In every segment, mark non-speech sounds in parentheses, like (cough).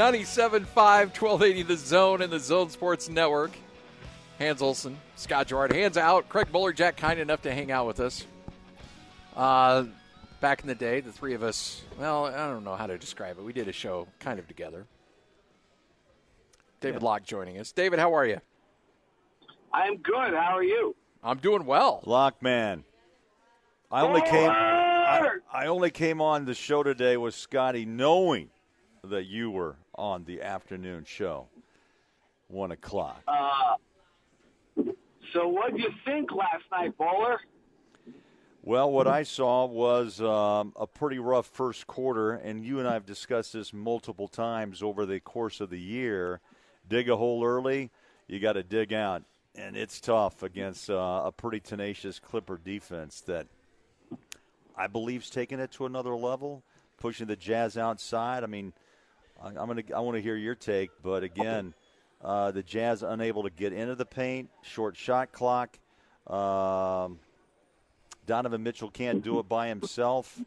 97.5, 1280 The Zone and the Zone Sports Network. Hans Olsen, Scott Garrard, hands out. Craig Jack, kind enough to hang out with us. Uh, back in the day, the three of us, well, I don't know how to describe it. We did a show kind of together. David yeah. Locke joining us. David, how are you? I'm good. How are you? I'm doing well. Locke, man. I only came I, I only came on the show today with Scotty knowing that you were on the afternoon show. One o'clock. Uh, so what do you think last night, Bowler? Well, what I saw was um, a pretty rough first quarter, and you and I have discussed this multiple times over the course of the year. Dig a hole early, you got to dig out, and it's tough against uh, a pretty tenacious Clipper defense that I believe's taking it to another level, pushing the Jazz outside. I mean, I'm gonna I want to hear your take, but again, uh, the Jazz unable to get into the paint, short shot clock. Um, Donovan Mitchell can't do it by himself.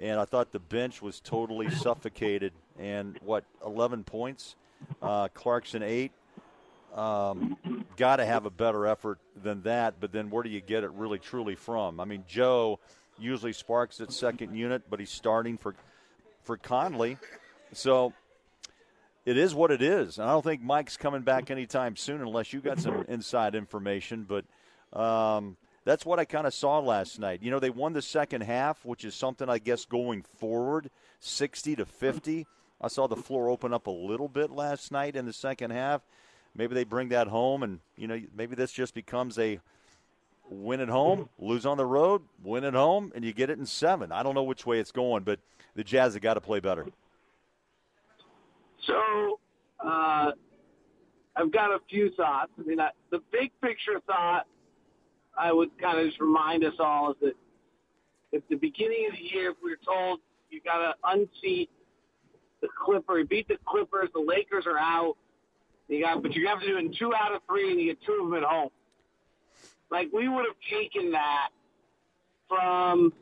And I thought the bench was totally suffocated. And what, 11 points? Uh, Clarkson, eight. Um, Got to have a better effort than that. But then where do you get it really, truly from? I mean, Joe usually sparks at second unit, but he's starting for, for Conley. So it is what it is. And I don't think Mike's coming back anytime soon unless you got some inside information. But um, that's what I kind of saw last night. You know, they won the second half, which is something I guess going forward, 60 to 50. I saw the floor open up a little bit last night in the second half. Maybe they bring that home, and you know, maybe this just becomes a win at home, lose on the road, win at home, and you get it in seven. I don't know which way it's going, but the Jazz have got to play better. So, uh, I've got a few thoughts. I mean, I, the big picture thought I would kind of just remind us all is that at the beginning of the year, if we were told you got to unseat the Clippers, beat the Clippers, the Lakers are out. You got, but you have to do it in two out of three, and you get two of them at home. Like we would have taken that from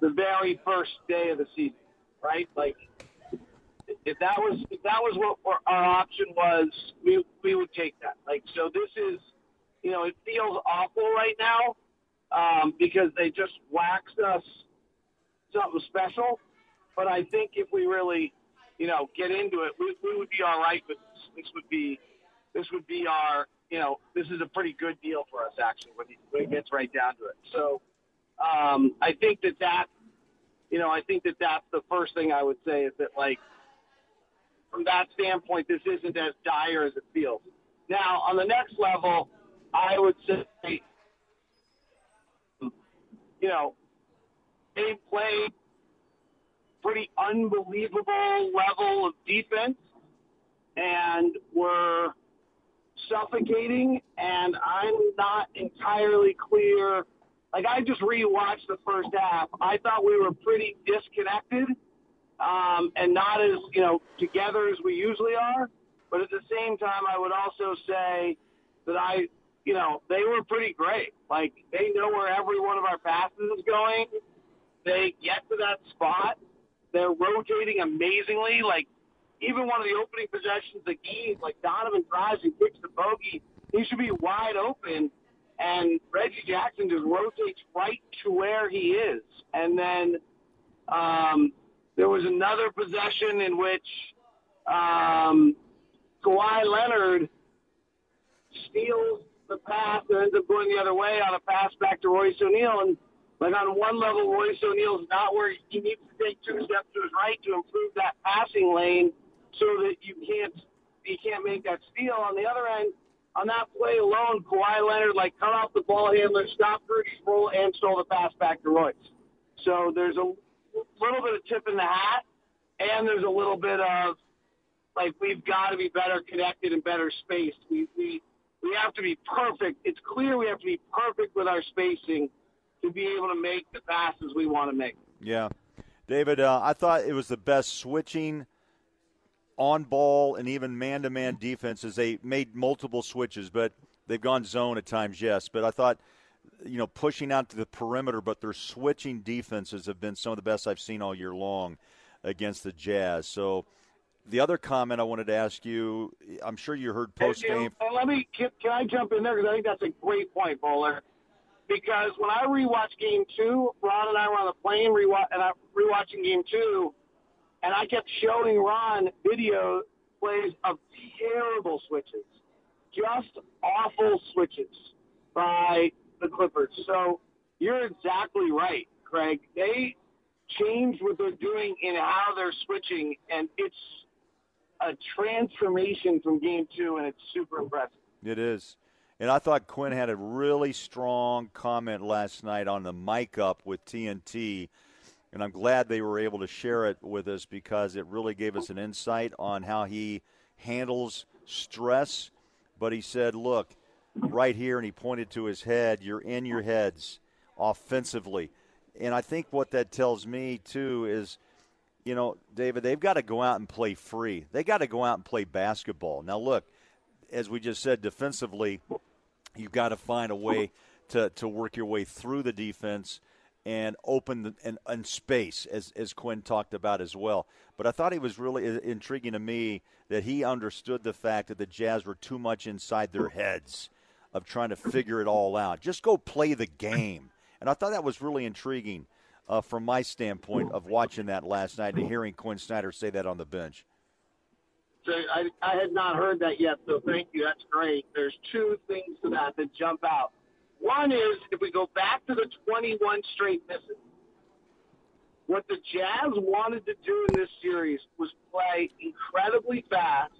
the very first day of the season, right? Like if that was if that was what our option was, we we would take that. Like so, this is you know, it feels awful right now um, because they just waxed us something special. But I think if we really, you know, get into it, we, we would be all right with this. This would be, this would be our, you know, this is a pretty good deal for us actually when, when it gets right down to it. So um, I think that that, you know, I think that that's the first thing I would say is that like, from that standpoint, this isn't as dire as it feels. Now, on the next level, I would say, you know, they played pretty unbelievable level of defense and were suffocating. And I'm not entirely clear. Like I just rewatched the first half. I thought we were pretty disconnected um, and not as you know together as we usually are. But at the same time, I would also say that I you know, they were pretty great. Like they know where every one of our passes is going. They get to that spot. They're rotating amazingly. Like even one of the opening possessions, the game, like Donovan drives and kicks the bogey. He should be wide open, and Reggie Jackson just rotates right to where he is. And then um, there was another possession in which um, Kawhi Leonard steals the pass and ends up going the other way on a pass back to Royce O'Neale. And like on one level, Royce O'Neale's not where he needs to take two steps to his right to improve that passing lane so that you can't he can't make that steal. On the other end, on that play alone, Kawhi Leonard like cut off the ball handler, stopped Rudy's roll, and stole the pass back to Royce. So there's a little bit of tip in the hat, and there's a little bit of like we've got to be better connected and better spaced. We we we have to be perfect. It's clear we have to be perfect with our spacing to be able to make the passes we want to make. Yeah. David, uh, I thought it was the best switching on ball and even man to man defenses. They made multiple switches, but they've gone zone at times, yes. But I thought, you know, pushing out to the perimeter, but their switching defenses have been some of the best I've seen all year long against the Jazz. So the other comment I wanted to ask you, I'm sure you heard post game. And let me can, can I jump in there because I think that's a great point, Bowler. Because when I rewatched Game Two, Ron and I were on the plane rewatch, and I'm rewatching Game Two, and I kept showing Ron video plays of terrible switches, just awful switches by the Clippers. So you're exactly right, Craig. They changed what they're doing in how they're switching, and it's a transformation from game two, and it's super impressive. It is. And I thought Quin had a really strong comment last night on the mic up with TNT. And I'm glad they were able to share it with us because it really gave us an insight on how he handles stress. But he said, look, right here, and he pointed to his head, you're in your heads offensively. And I think what that tells me, too, is you know, David, they've got to go out and play free. They got to go out and play basketball. Now, look, as we just said, defensively, you've got to find a way to, to work your way through the defense and open the, and, and space, as, as Quin talked about as well. But I thought it was really uh, intriguing to me that he understood the fact that the Jazz were too much inside their heads of trying to figure it all out. Just go play the game. And I thought that was really intriguing uh, from my standpoint of watching that last night and hearing Quin Snyder say that on the bench. So I, I had not heard that yet, so thank you. That's great. There's two things to that that jump out. One is if we go back to the 21 straight misses, what the Jazz wanted to do in this series was play incredibly fast.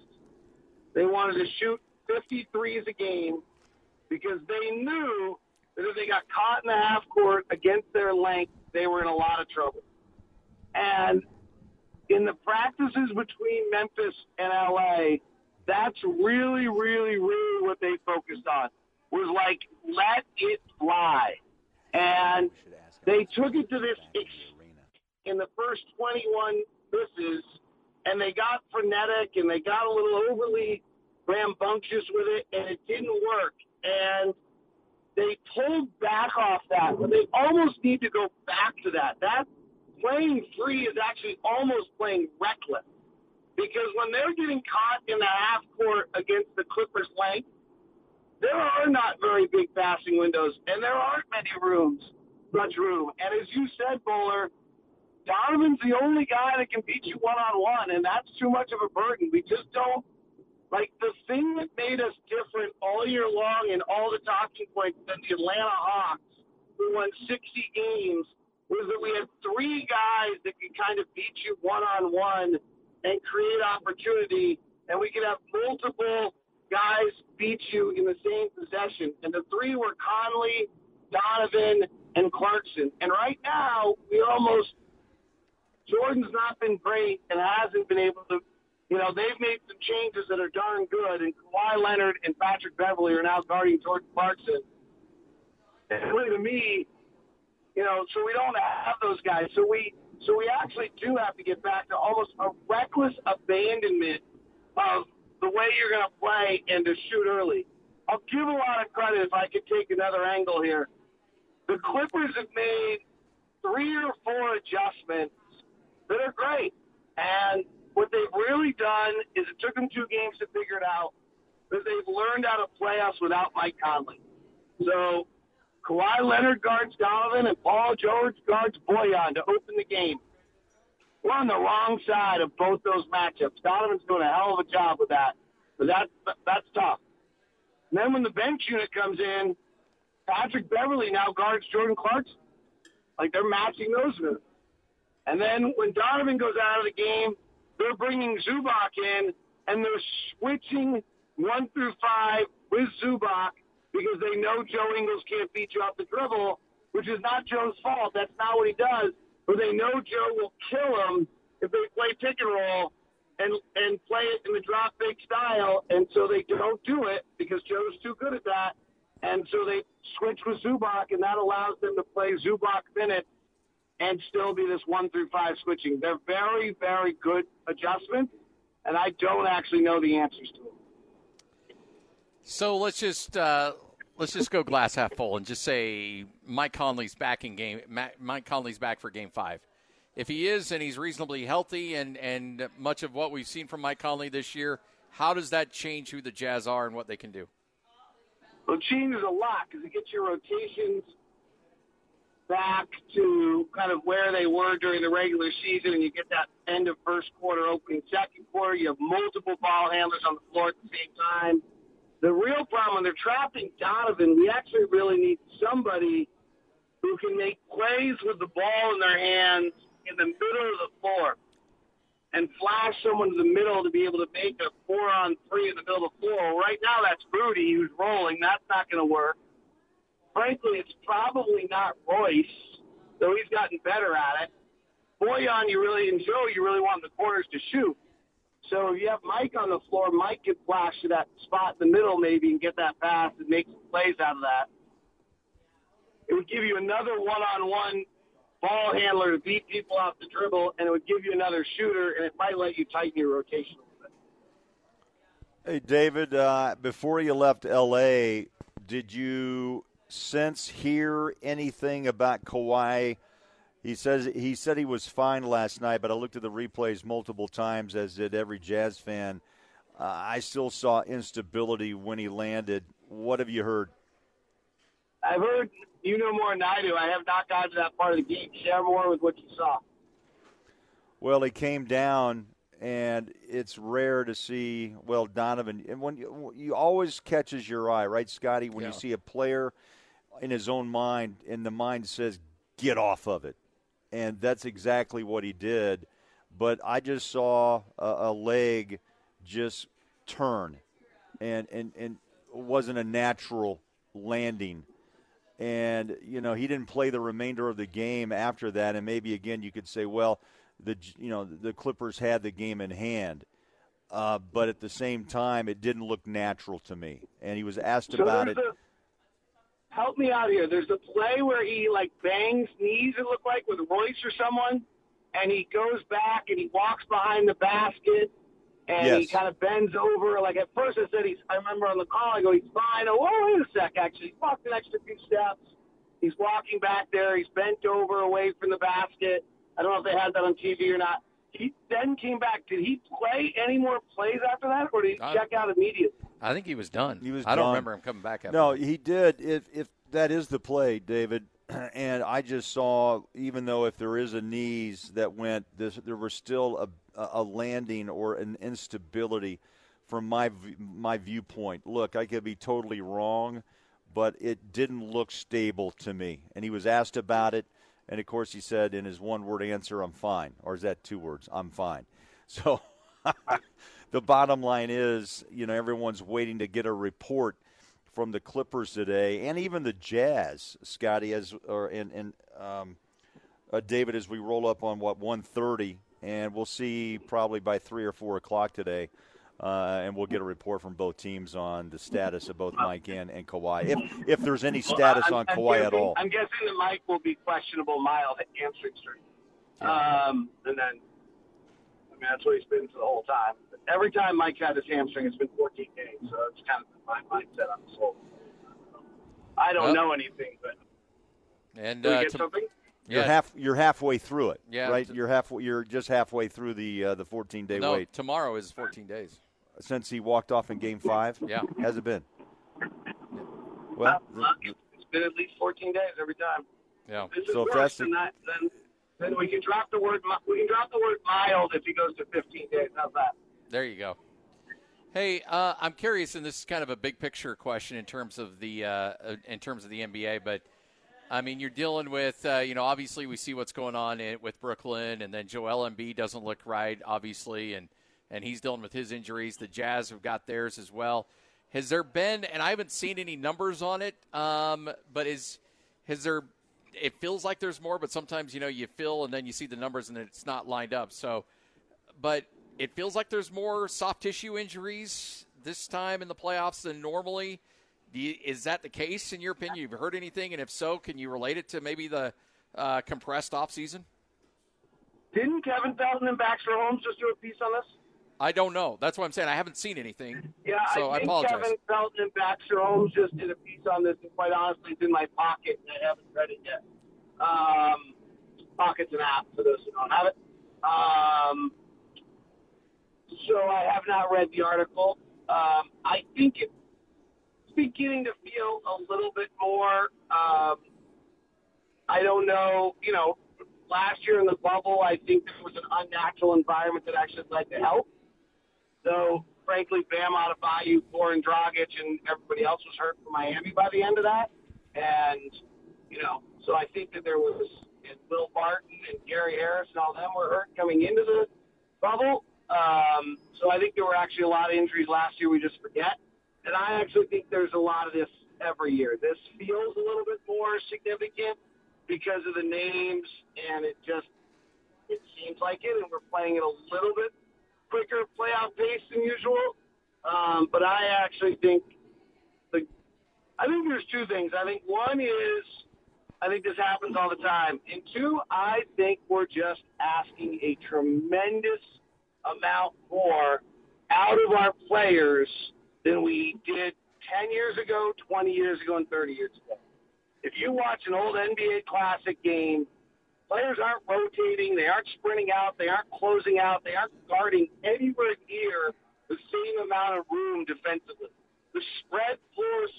They wanted to shoot 53s a game because they knew that if they got caught in the half court against their length, they were in a lot of trouble. And in the practices between Memphis and LA, that's really, really, really what they focused on. Was like, let it fly. And they took it to this in the first 21 misses, and they got frenetic and they got a little overly rambunctious with it, and it didn't work. And they pulled back off that, but they almost need to go back to that. That playing free is actually almost playing reckless because when they're getting caught in the half court against the Clippers' length, there are not very big passing windows, and there aren't many rooms, much room. And as you said, Bowler, Donovan's the only guy that can beat you one on one, and that's too much of a burden. We just don't like the thing that made us different all year long and all the talking points than the Atlanta Hawks, who won 60 games, was that we had three guys that could kind of beat you one on one and create opportunity, and we could have multiple guys beat you in the same possession. And the three were Conley, Donovan, and Clarkson. And right now, we almost Jordan's not been great and hasn't been able to you know, they've made some changes that are darn good, and Kawhi Leonard and Patrick Beverley are now guarding Jordan Clarkson. And really, to me, you know, so we don't have those guys. So we, so we actually do have to get back to almost a reckless abandonment of the way you're going to play and to shoot early. I'll give a lot of credit if I could take another angle here. The Clippers have made three or four adjustments that are great. And what they've really done is it took them two games to figure it out, but they've learned how to play us without Mike Conley. So Kawhi Leonard guards Donovan and Paul George guards Bojan to open the game. We're on the wrong side of both those matchups. Donovan's doing a hell of a job with that, but that that's tough. And then when the bench unit comes in, Patrick Beverley now guards Jordan Clarkson. Like they're matching those moves. And then when Donovan goes out of the game, they're bringing Zubac in, and they're switching one through five with Zubac because they know Joe Ingles can't beat you off the dribble, which is not Joe's fault. That's not what he does. But they know Joe will kill him if they play pick and roll and and play it in the drop big style, and so they don't do it because Joe's too good at that. And so they switch with Zubac, and that allows them to play Zubac minutes and still be this one through five switching. They're very, very good adjustments, and I don't actually know the answers to them. So let's just uh, let's just go glass half full and just say Mike Conley's back in game. Mike Conley's back for Game Five. if he is and he's reasonably healthy and, and much of what we've seen from Mike Conley this year, how does that change who the Jazz are and what they can do? Well, it changes a lot because it gets your rotations back to kind of where they were during the regular season, and you get that end of first quarter, opening second quarter. You have multiple ball handlers on the floor at the same time. The real problem when they're trapping Donovan, we actually really need somebody who can make plays with the ball in their hands in the middle of the floor and flash someone to the middle to be able to make a four on three in the middle of the floor. Right now, that's Rudy who's rolling. That's not going to work. Frankly, it's probably not Royce, though he's gotten better at it. Bojan, you really, and Joe, you really want the corners to shoot. So if you have Mike on the floor, Mike could flash to that spot in the middle maybe and get that pass and make some plays out of that. It would give you another one-on-one ball handler to beat people off the dribble, and it would give you another shooter, and it might let you tighten your rotation a little bit. Hey, David, uh, before you left L.A., did you sense, hear anything about Kawhi? He says he said he was fine last night, but I looked at the replays multiple times, as did every Jazz fan. Uh, I still saw instability when he landed. What have you heard? I've heard you know more than I do. I have not gotten to that part of the game. Share more with what you saw. Well, he came down, and it's rare to see. Well, Donovan, and when you, you always catches your eye, right, Scotty? When yeah. you see a player in his own mind, and the mind says, "Get off of it," and that's exactly what he did. But I just saw a, a leg just turn, and and and wasn't a natural landing and you know he didn't play the remainder of the game after that and maybe again you could say well the you know the clippers had the game in hand uh, but at the same time it didn't look natural to me and he was asked so about it a, help me out here there's a play where he like bangs knees it looked like with royce or someone and he goes back and he walks behind the basket and yes. he kind of bends over. Like at first, I said he's. I remember on the call, I go, he's fine. Oh, wait a sec. Actually, he walked an extra few steps. He's walking back there. He's bent over away from the basket. I don't know if they had that on TV or not. He then came back. Did he play any more plays after that, or did he check out immediately? I think he was done. He was. I done. don't remember him coming back. After that no, that. he did. If if that is the play, David, (clears throat) and I just saw, even though if there is a knees that went, this, there was still a a landing or an instability from my my viewpoint. Look, I could be totally wrong, but it didn't look stable to me. And he was asked about it, and of course he said in his one word answer, "I'm fine," or is that two words? "I'm fine." (laughs) So (laughs) the bottom line is, you know, everyone's waiting to get a report from the Clippers today, and even the Jazz, Scotty, as or and and um, uh, David, as we roll up on what 1:30 and we'll see probably by three or four o'clock today. Uh, and we'll get a report from both teams on the status of both Mike and, and Kawhi, if if there's any status well, on Kawhi guessing, at all. I'm guessing that Mike will be questionable, mild hamstring strain, um, and then I mean that's what he's been for the whole time. Every time Mike had his hamstring, it's been 14 days, so it's kind of my mindset on this whole. I don't know anything, but and uh, get to, something. You're yeah. half. You're halfway through it. Yeah, right. You're half. You're just halfway through the uh, the 14 day no, wait. tomorrow is 14 days. Since he walked off in Game Five. yeah. Has it been? Well, it's been at least 14 days every time. Yeah. This so is if worse that's that, then then we can drop the word we can drop the word mild if he goes to 15 days. How's that? There you go. Hey, uh, I'm curious, and this is kind of a big picture question in terms of the uh, in terms of the NBA, but I mean, you're dealing with, uh, you know, obviously we see what's going on in, with Brooklyn, and then Joel Embiid doesn't look right, obviously, and and he's dealing with his injuries. The Jazz have got theirs as well. Has there been, and I haven't seen any numbers on it, um, but is has there? It feels like there's more, but sometimes you know you feel and then you see the numbers and it's not lined up. So, but it feels like there's more soft tissue injuries this time in the playoffs than normally. You, is that the case in your opinion? You've heard anything, and if so, can you relate it to maybe the uh, compressed off season? Didn't Kevin Pelton and Baxter Holmes just do a piece on this? I don't know. That's what I'm saying. I haven't seen anything. Yeah, so I, I apologize. Kevin Pelton and Baxter Holmes just did a piece on this, and quite honestly, it's in my pocket, and I haven't read it yet. Um, Pocket's an app for those who don't have it. Um, so I have not read the article. Um, I think it's beginning to feel a little bit more. Um, I don't know. You know, last year in the bubble, I think there was an unnatural environment that actually led to help. So, frankly, Bam Adebayo, Goran Dragic, and everybody else was hurt for Miami by the end of that. And, you know, so I think that there was and Will Barton and Gary Harris and all them were hurt coming into the bubble. Um, so I think there were actually a lot of injuries last year we just forget. And I actually think there's a lot of this every year. This feels a little bit more significant because of the names, and it just it seems like it, and we're playing it a little bit quicker playoff pace than usual. Um, but I actually think the I think there's two things. I think one is I think this happens all the time, and two, I think we're just asking a tremendous amount more out of our players than we did 10 years ago, 20 years ago, and 30 years ago. If you watch an old NBA Classic game, players aren't rotating, they aren't sprinting out, they aren't closing out, they aren't guarding anywhere near the same amount of room defensively. The spread floors,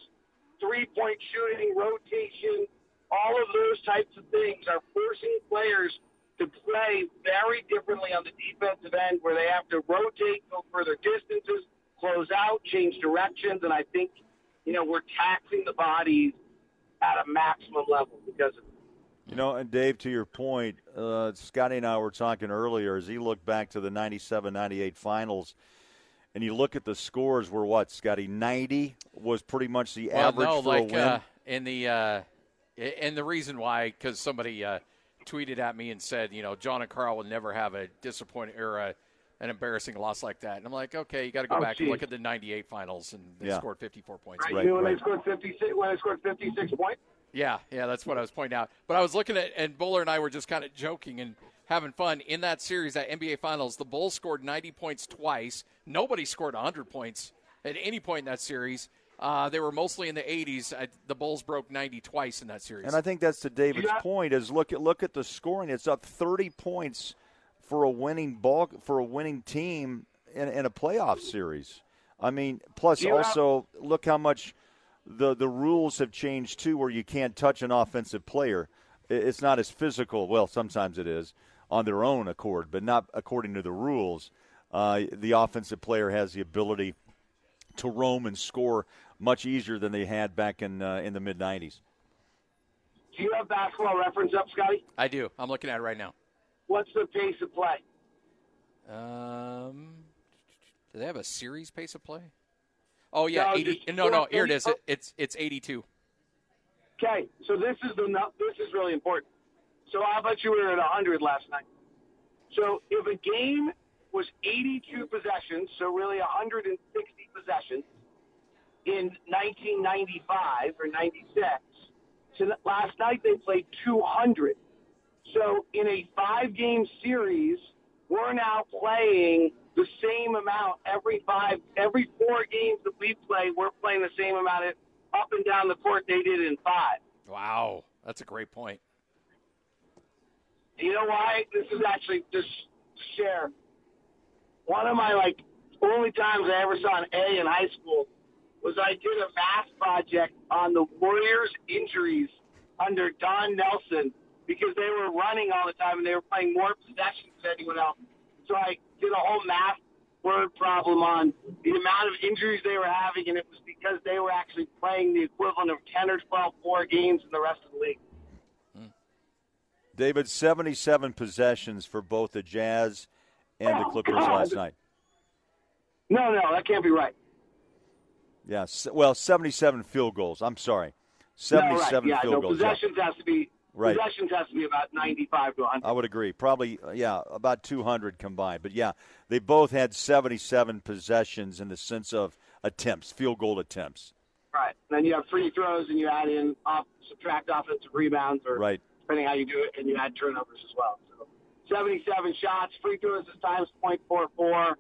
three-point shooting, rotation, all of those types of things are forcing players to play very differently on the defensive end where they have to rotate, go further distances, close out, change directions, and I think, you know, we're taxing the bodies at a maximum level because of it. You know, and Dave, to your point, uh, Scotty and I were talking earlier as he looked back to the 97 98 finals, and you look at the scores were what, Scotty? 90 was pretty much the well, average no, for like, a win. Uh, in the, uh, and the reason why, because somebody uh, tweeted at me and said, you know, John and Karl will never have a disappointing or a, an embarrassing loss like that. And I'm like, okay, you got to go Oh, back and look at the 98 finals, and they Yeah. scored 54 points. Right, Right, you know when right. they scored 56, when they scored 56 points? Yeah, yeah, that's what I was pointing out. But I was looking at, and Buller and I were just kind of joking and having fun in that series, that NBA Finals. The Bulls scored 90 points twice. Nobody scored 100 points at any point in that series. Uh, they were mostly in the 80s. I, the Bulls broke 90 twice in that series. And I think that's to David's Yeah. point is look at look at the scoring. It's up 30 points for a winning ball for a winning team in, in a playoff series. I mean, plus You also look how much the the rules have changed too, where you can't touch an offensive player. It's not as physical. Well, sometimes it is on their own accord, but not according to the rules. Uh, the offensive player has the ability to roam and score much easier than they had back in uh, in the mid 90s. Do you have basketball reference up, Scotty? I do. I'm looking at it right now. What's the pace of play? Um, do they have a series pace of play? Oh yeah, No, 80. No, no, here it is. It, it's it's 82. Okay, so this is the this is really important. So how bet you were at 100 last night? So if a game was 82 possessions, so really 160 possessions in 1995 or 96, so last night they played 200. So in a five-game series, we're now playing the same amount every five, every four games that we play. We're playing the same amount of, up and down the court they did in five. Wow, that's a great point. You know why? This is actually just share. One of my like only times I ever saw an A in high school was I did a math project on the Warriors' injuries under Don Nelson because they were running all the time and they were playing more possessions than anyone else. So I did a whole math word problem on the amount of injuries they were having, and it was because they were actually playing the equivalent of 10 or 12 more games in the rest of the league. David, 77 possessions for both the Jazz and the Clippers (coughs) last night. No, no, that can't be right. Yeah, well, 77 field goals. I'm sorry. No, right. 77 Yeah, field no, goals. yeah. possessions has to be Right. possessions has to be about 95 to 100. I would agree. Probably, uh, yeah, about 200 combined. But yeah, they both had 77 possessions in the sense of attempts, field goal attempts. Right. And Then you have free throws, and you add in off, subtract offensive rebounds, or Right. depending how you do it, and you add turnovers as well. So 77 shots, free throws is times .44,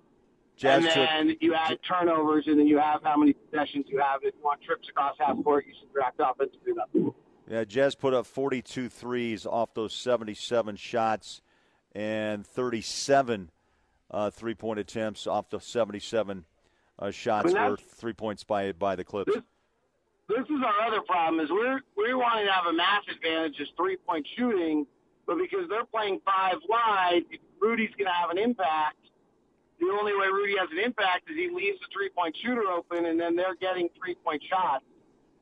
Jazz and took then you add turnovers, and then you have how many possessions you have. If you want trips across half court, you subtract offensive rebounds. Yeah, Jazz put up 42 threes off those 77 shots and 37 uh, three point attempts off the 77 uh, shots I mean, were three points by by the Clips. This, this is our other problem is we're we're wanting to have a mass advantage as three point shooting, but because they're playing five wide, Rudy's going to have an impact. The only way Rudy has an impact is he leaves the three point shooter open, and then they're getting three point shots,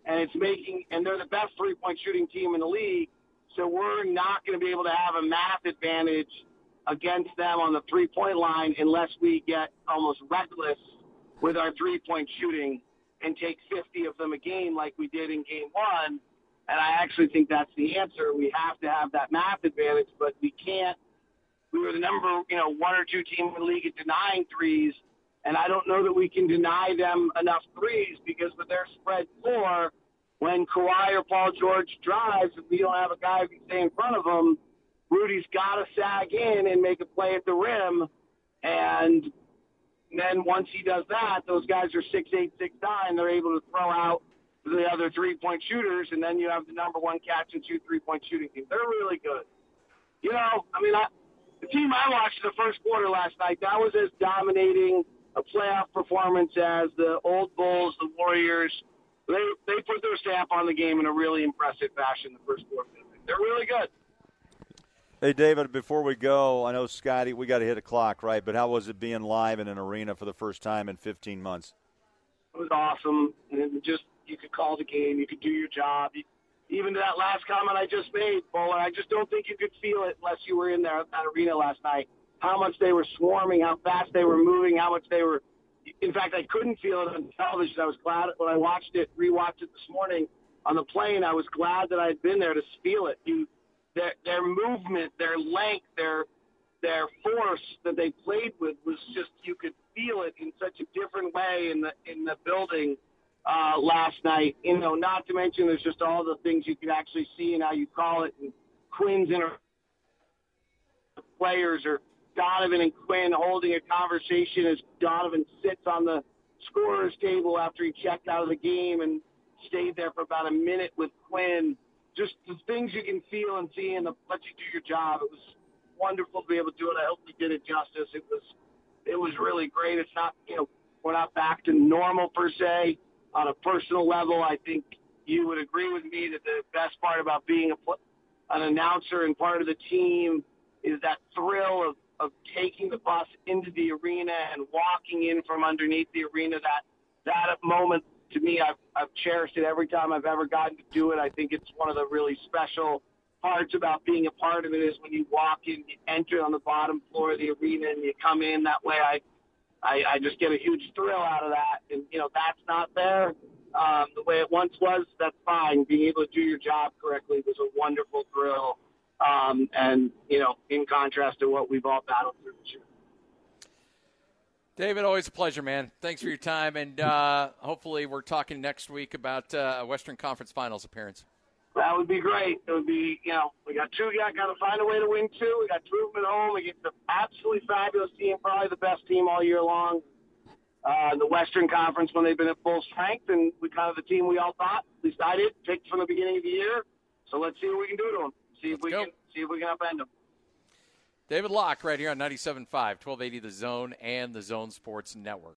and it's making and they're the best three point shooting team in the league. So we're not going to be able to have a math advantage against them on the three point line unless we get almost reckless with our three point shooting and take 50 of them a game like we did in game one. And I actually think that's the answer. We have to have that math advantage, but we can't. We were the number, you know, one or two team in the league at denying threes, and I don't know that we can deny them enough threes because with their spread floor, when Kawhi or Paul George drives, if we don't have a guy who can stay in front of them, Rudy's got to sag in and make a play at the rim, and and then once he does that, those guys are six eight, six nine. They're able to throw out the other three point shooters, and then you have the number one catch and shoot three point shooting team. They're really good. You know, I mean, I, the team I watched in the first quarter last night, that was as dominating a playoff performance as the old Bulls, the Warriors. They they put their stamp on the game in a really impressive fashion the first quarter. They're really good. Hey, David, before we go, I know, Scotty, we got to hit a clock, right? But how was it being live in an arena for the first time in 15 months? It was awesome. And just, you could call the game, you could do your job. Even to that last comment I just made, Bowler, I just don't think you could feel it unless you were in there that arena last night. How much they were swarming, how fast they were moving, how much they were. In fact, I couldn't feel it on television. I was glad when I watched it, rewatched it this morning on the plane. I was glad that I had been there to feel it. You their their movement, their length, their their force that they played with was just you could feel it in such a different way in the in the building uh, last night. You know, not to mention there's just all the things you can actually see and how you call it. And Quin's inter players or Donovan and Quin holding a conversation as Donovan sits on the scorer's table after he checked out of the game and stayed there for about a minute with Quin just the things you can feel and see and the, let you do your job. It was wonderful to be able to do it. I hope we did it justice. It was it was really great. It's not you know we're not back to normal per se on a personal level. I think you would agree with me that the best part about being a an announcer and part of the team is that thrill of of taking the bus into the arena and walking in from underneath the arena. That that moment to me, I've, I've cherished it every time I've ever gotten to do it. I think it's one of the really special parts about being a part of it is when you walk in, you enter on the bottom floor of the arena and you come in that way. I, I, I just get a huge thrill out of that. And, you know, that's not there. Um, the way it once was, that's fine. Being able to do your job correctly was a wonderful thrill. Um, and, you know, in contrast to what we've all battled through this year. David, always a pleasure, man. Thanks for your time, and uh, hopefully we're talking next week about uh, Western Conference Finals appearance. That would be great. It would be, you know, we got two. Got got to find a way to win two. We got two of them at home. We get the absolutely fabulous team, probably the best team all year long. Uh, the Western Conference when they've been at full strength, and we kind of the team we all thought, at least I did, picked from the beginning of the year. So let's see what we can do to them. See if Let's we go. can see if we can upend them. David Locke right here on 97.5, 1280 The Zone and the Zone Sports Network.